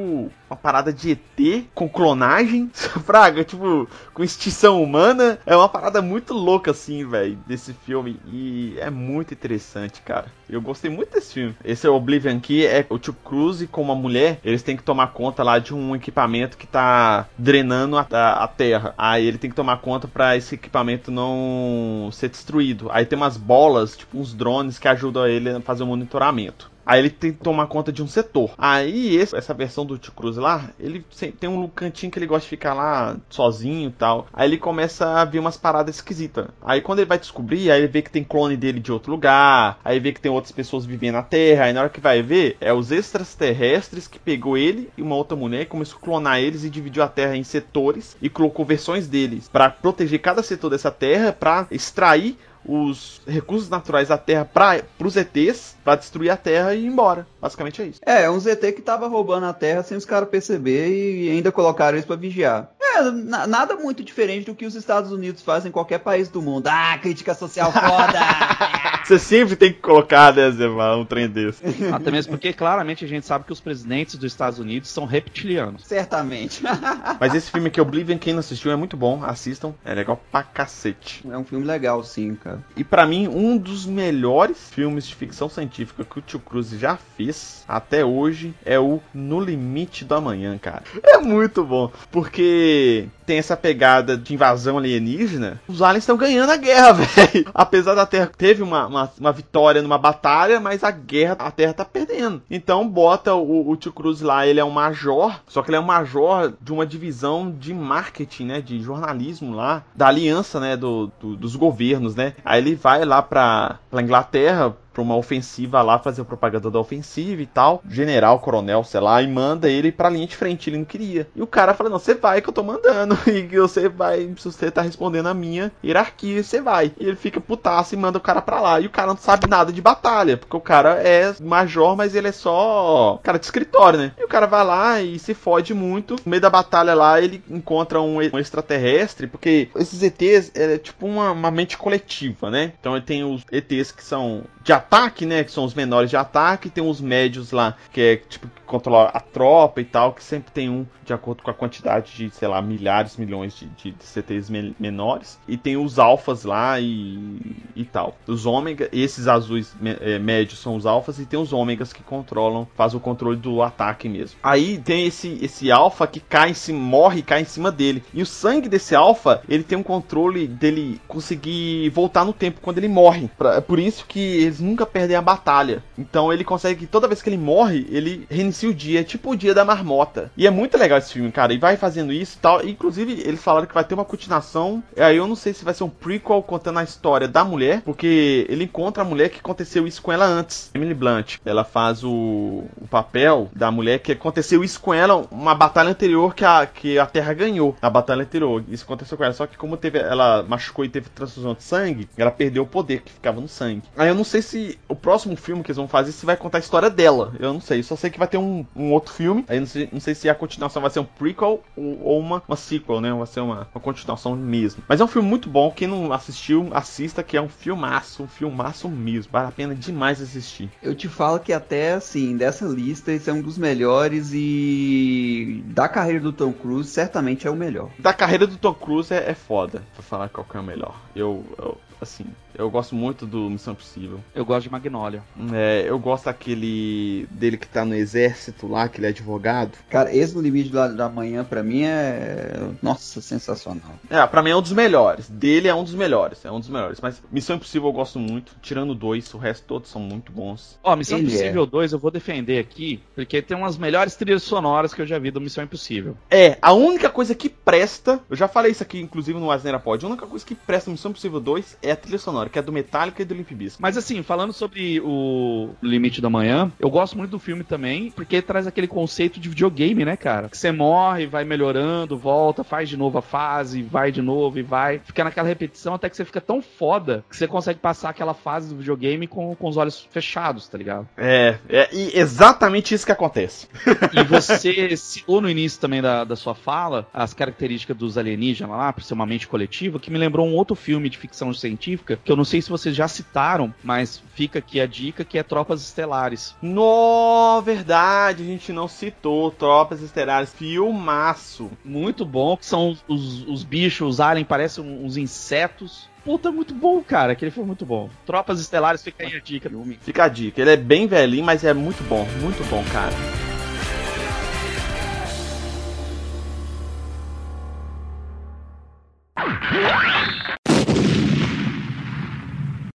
uma parada de ET com clonagem, fraga, tipo, com extinção humana. É uma parada muito louca assim, velho, desse filme. E é muito interessante, cara. Eu gostei muito desse filme. Esse é Oblivion aqui, é o Tio Cruise com uma mulher, eles têm que tomar conta lá de um equipamento que tá drenando a, a, a Terra. Aí ele tem que tomar conta para esse equipamento não ser destruído. Aí tem umas bolas, tipo uns drones que ajudam ele a fazer o monitoramento. Aí ele tem que tomar conta de um setor. Aí esse, essa versão do Tio Cruz lá, ele tem um cantinho que ele gosta de ficar lá sozinho e tal. Aí ele começa a ver umas paradas esquisitas. Aí quando ele vai descobrir, aí ele vê que tem clone dele de outro lugar. Aí vê que tem outras pessoas vivendo na Terra. Aí na hora que vai ver, é os extraterrestres que pegou ele e uma outra mulher, começou a clonar eles e dividiu a Terra em setores e colocou versões deles para proteger cada setor dessa Terra, para extrair os recursos naturais da Terra para os ETs, para destruir a Terra e ir embora. Basicamente é isso. É, é um ZT que tava roubando a Terra sem os caras perceber e ainda colocaram eles para vigiar. É, nada muito diferente do que os Estados Unidos fazem em qualquer país do mundo. Ah, crítica social foda! Você sempre tem que colocar, né, Zé, um trem desse. Até mesmo porque claramente a gente sabe que os presidentes dos Estados Unidos são reptilianos. Certamente. Mas esse filme aqui, Oblivion, quem não assistiu, é muito bom. Assistam. É legal pra cacete. É um filme legal, sim, cara. E para mim, um dos melhores filmes de ficção científica que o Tio Cruz já fez até hoje é o No Limite do Amanhã, cara. É muito bom. Porque tem essa pegada de invasão alienígena. Os aliens estão ganhando a guerra, velho. Apesar da Terra teve uma, uma, uma, vitória numa batalha, mas a guerra, a Terra tá perdendo. Então bota o, o Tio Cruz lá, ele é um major, só que ele é um major de uma divisão de marketing, né? De jornalismo lá, da aliança, né? Do, do dos governos, né? Aí ele vai lá pra, pra Inglaterra pra uma ofensiva lá, fazer propaganda da ofensiva e tal. General, coronel, sei lá, e manda ele pra linha de frente. Ele não queria. E o cara fala: Não, você vai que eu tô mandando. E você vai, se você tá respondendo a minha hierarquia, você vai. E ele fica putaço e manda o cara pra lá. E o cara não sabe nada de batalha, porque o cara é major, mas ele é só cara de escritório, né? E o cara vai lá e se fode muito. No meio da batalha lá, ele encontra um, um extraterrestre, porque esses ETs é tipo uma, uma mente coletiva, né? Então ele tem os ETs que são de ataque, né? Que são os menores de ataque, tem os médios lá, que é tipo que controla a tropa e tal, que sempre tem um de acordo com a quantidade de, sei lá, milhares, milhões de, de, de CTs me menores. E tem os alfas lá e, e tal. Os ômega, esses azuis é, médios são os alfas e tem os ômegas que controlam, faz o controle do ataque mesmo. Aí tem esse esse alfa que cai em cima, morre e cai em cima dele. E o sangue desse alfa, ele tem um controle dele conseguir voltar no tempo quando ele morre. Pra, é por isso que eles nunca perdem a batalha. Então ele consegue, toda vez que ele morre, ele reinicia o dia. É tipo o dia da marmota. E é muito legal esse filme, cara. E vai fazendo isso e tal. Inclusive, eles falaram que vai ter uma continuação. Aí eu não sei se vai ser um prequel contando a história da mulher. Porque ele encontra a mulher que aconteceu isso com ela antes. Emily Blunt. Ela faz o, o papel da mulher que aconteceu isso com ela. Uma batalha anterior que a, que a Terra ganhou. Na batalha anterior. Isso aconteceu com ela. Só que como teve, ela machucou e teve transfusão de sangue, ela perdeu o poder que ficava no sangue. Aí eu não sei se o próximo filme que eles vão fazer se vai contar a história dela. Eu não sei. Só sei que vai ter um, um outro filme. Aí não sei, não sei se a continuação vai ser um prequel ou, ou uma, uma sequel, né? Vai ser uma, uma continuação mesmo. Mas é um filme muito bom. Quem não assistiu, assista, que é um filmaço, um filmaço mesmo. Vale a pena demais assistir. Eu te falo que até assim, dessa lista, esse é um dos melhores e da carreira do Tom Cruise, certamente é o melhor. Da carreira do Tom Cruise é, é foda pra falar qual que é o melhor. Eu, eu assim, eu gosto muito do Missão Impossível. Eu gosto de Magnolia. É, eu gosto daquele dele que tá no exército lá, que ele é advogado. Cara, esse no limite da, da manhã pra mim é. Nossa, sensacional. É, pra mim é um dos melhores. Dele é um dos melhores. É um dos melhores. Mas Missão Impossível eu gosto muito. Tirando dois, o resto todos são muito bons. Ó, Missão ele Impossível é. 2 eu vou defender aqui, porque tem umas melhores trilhas sonoras que eu já vi do Missão Impossível. É, a única coisa que presta. Eu já falei isso aqui, inclusive, no Asneira Pod. A única coisa que presta no Missão Impossível 2 é a trilha sonora que é do Metallica e do Limp Bizkit. Mas assim, falando sobre o Limite da Manhã, eu gosto muito do filme também, porque traz aquele conceito de videogame, né, cara? Que você morre, vai melhorando, volta, faz de novo a fase, vai de novo e vai. Fica naquela repetição até que você fica tão foda que você consegue passar aquela fase do videogame com, com os olhos fechados, tá ligado? É, é exatamente isso que acontece. E você citou no início também da, da sua fala as características dos alienígenas lá, por ser uma mente coletiva, que me lembrou um outro filme de ficção científica científica, que eu não sei se vocês já citaram, mas fica aqui a dica que é Tropas Estelares. No, verdade, a gente não citou Tropas Estelares, filmaço. Muito bom, que são os, os bichos, os aliens, parecem uns insetos. Puta, muito bom, cara. Aquele foi muito bom. Tropas Estelares, fica aí a dica. Fica a dica. Ele é bem velhinho, mas é muito bom. Muito bom, cara.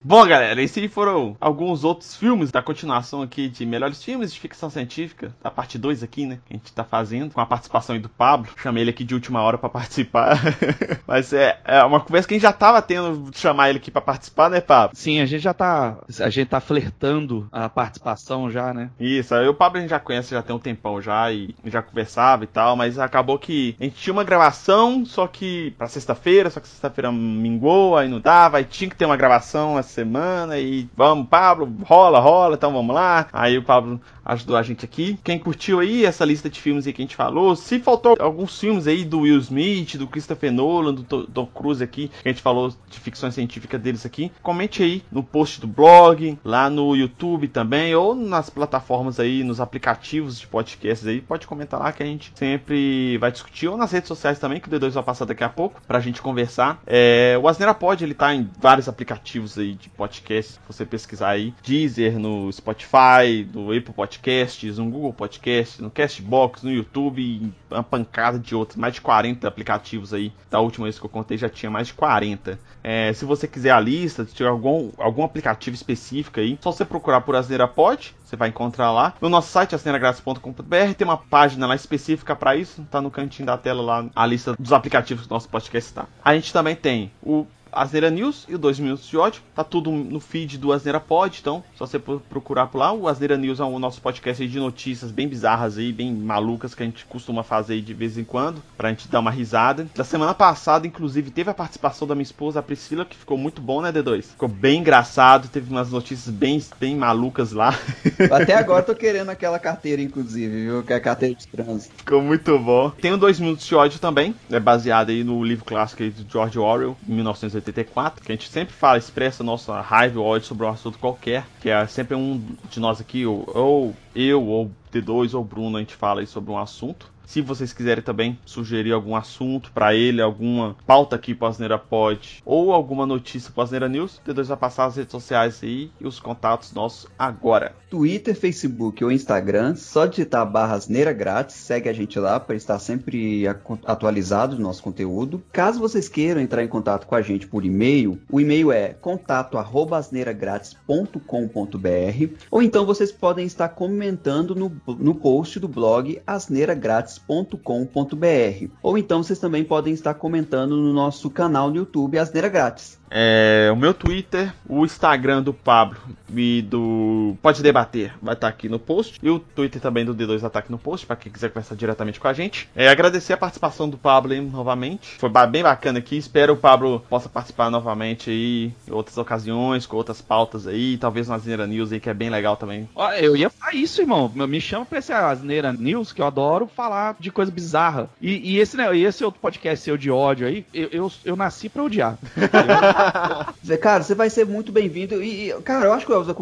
Bom, galera, esses foram alguns outros filmes da continuação aqui de melhores filmes de ficção científica, da parte 2 aqui, né? Que a gente tá fazendo, com a participação aí do Pablo. Chamei ele aqui de última hora para participar. Mas é, é, uma conversa que a gente já tava tendo de chamar ele aqui para participar, né, Pablo? Sim, a gente já tá. A gente tá flertando a participação já, né? Isso, aí o Pablo a gente já conhece já tem um tempão já e já conversava e tal, mas acabou que a gente tinha uma gravação, só que pra sexta-feira, só que sexta-feira mingou, aí não dava, aí tinha que ter uma gravação essa semana e vamos, Pablo, rola, rola, então vamos lá. Aí o Pablo ajudou a gente aqui. Quem curtiu aí essa lista de filmes aí que a gente falou, se faltou alguns filmes aí do Will Smith, do Christopher Nolan, do Tom Cruise aqui, que a gente falou de ficção científica deles aqui, comente aí no post do blog, lá no YouTube também, ou nas plataformas aí, nos aplicativos de podcasts aí, pode comentar lá que a gente sempre vai discutir, ou nas redes sociais também, que o D2 vai passar daqui a pouco, pra gente conversar. É, o Asneira Pod, ele tá em vários aplicativos aí de podcast, se você pesquisar aí, Deezer, no Spotify, no Apple Podcasts, no Google Podcasts, no Castbox, no YouTube uma pancada de outros, mais de 40 aplicativos aí. Da última vez que eu contei já tinha mais de 40. É, se você quiser a lista, se tiver algum, algum aplicativo específico aí, só você procurar por Asneira Pod, você vai encontrar lá. No nosso site, asneiragraça.com.br, tem uma página lá específica para isso, tá no cantinho da tela lá a lista dos aplicativos que o nosso podcast está. A gente também tem o Asneira News e o 2 Minutos de Ódio. Tá tudo no feed do Asneira Pod, então só você procurar por lá. O Asneira News é o nosso podcast de notícias bem bizarras aí, bem malucas que a gente costuma fazer aí de vez em quando, pra gente dar uma risada. Da semana passada, inclusive, teve a participação da minha esposa, a Priscila, que ficou muito bom, né, D2? Ficou bem engraçado, teve umas notícias bem, bem malucas lá. Até agora tô querendo aquela carteira, inclusive, viu? Que é a carteira de trânsito. Ficou muito bom. Tem o 2 Minutos de Ódio também, é baseado aí no livro clássico de George Orwell, em 1980 84, que a gente sempre fala, expressa nossa raiva ou ódio sobre um assunto qualquer, que é sempre um de nós aqui, ou, ou eu, ou D2, ou Bruno, a gente fala aí sobre um assunto. Se vocês quiserem também sugerir algum assunto para ele, alguma pauta aqui para Asneira Pod ou alguma notícia para Asneira News, D2 vai passar as redes sociais aí e os contatos nossos agora. Twitter, Facebook ou Instagram, só digitar barra Asneira Grátis, segue a gente lá para estar sempre atualizado do nosso conteúdo. Caso vocês queiram entrar em contato com a gente por e-mail, o e-mail é contato@asneiragratis.com.br ou então vocês podem estar comentando no, no post do blog Asneira Grátis grátis.com.br. Ou então vocês também podem estar comentando no nosso canal no YouTube Asneira Grátis. É, o meu Twitter, o Instagram do Pablo e do Pode Debater vai estar aqui no post. E o Twitter também do D2 vai estar aqui no post, para quem quiser conversar diretamente com a gente. É, agradecer a participação do Pablo aí, novamente. Foi bem bacana aqui. Espero o Pablo possa participar novamente aí em outras ocasiões, com outras pautas aí. Talvez na Asneira News aí, que é bem legal também. Eu ia falar isso, irmão. Me chama pra esse Asneira News, que eu adoro falar de coisa bizarra. E, e esse, né, esse outro podcast seu de ódio aí, eu, eu, eu nasci pra odiar. cara, você vai ser muito bem-vindo. E, cara, eu acho que o Elza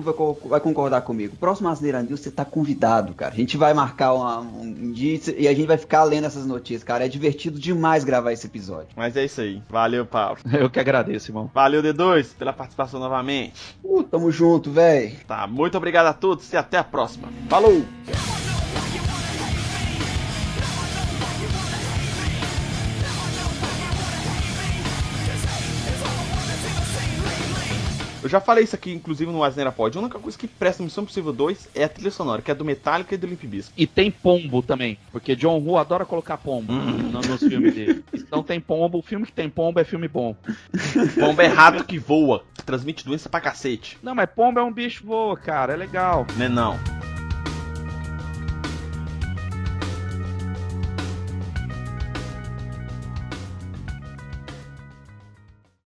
vai concordar comigo. Próximo Asneira News, você tá convidado, cara. A gente vai marcar uma, um dia e a gente vai ficar lendo essas notícias, cara. É divertido demais gravar esse episódio. Mas é isso aí. Valeu, Paulo. Eu que agradeço, irmão. Valeu, D2, pela participação novamente. Uh, tamo junto, velho. Tá, muito obrigado a todos e até a próxima. Falou! Eu já falei isso aqui, inclusive, no Asneira Pod. A única coisa que presta no Missão Possível 2 é a trilha sonora, que é do Metallica e do Limp Bizkit. E tem pombo também, porque John Woo adora colocar pombo hum. nos filmes dele. Então tem pombo, o filme que tem pombo é filme bom. pombo é rato que voa, que transmite doença pra cacete. Não, mas pombo é um bicho voa, cara, é legal. Não é não.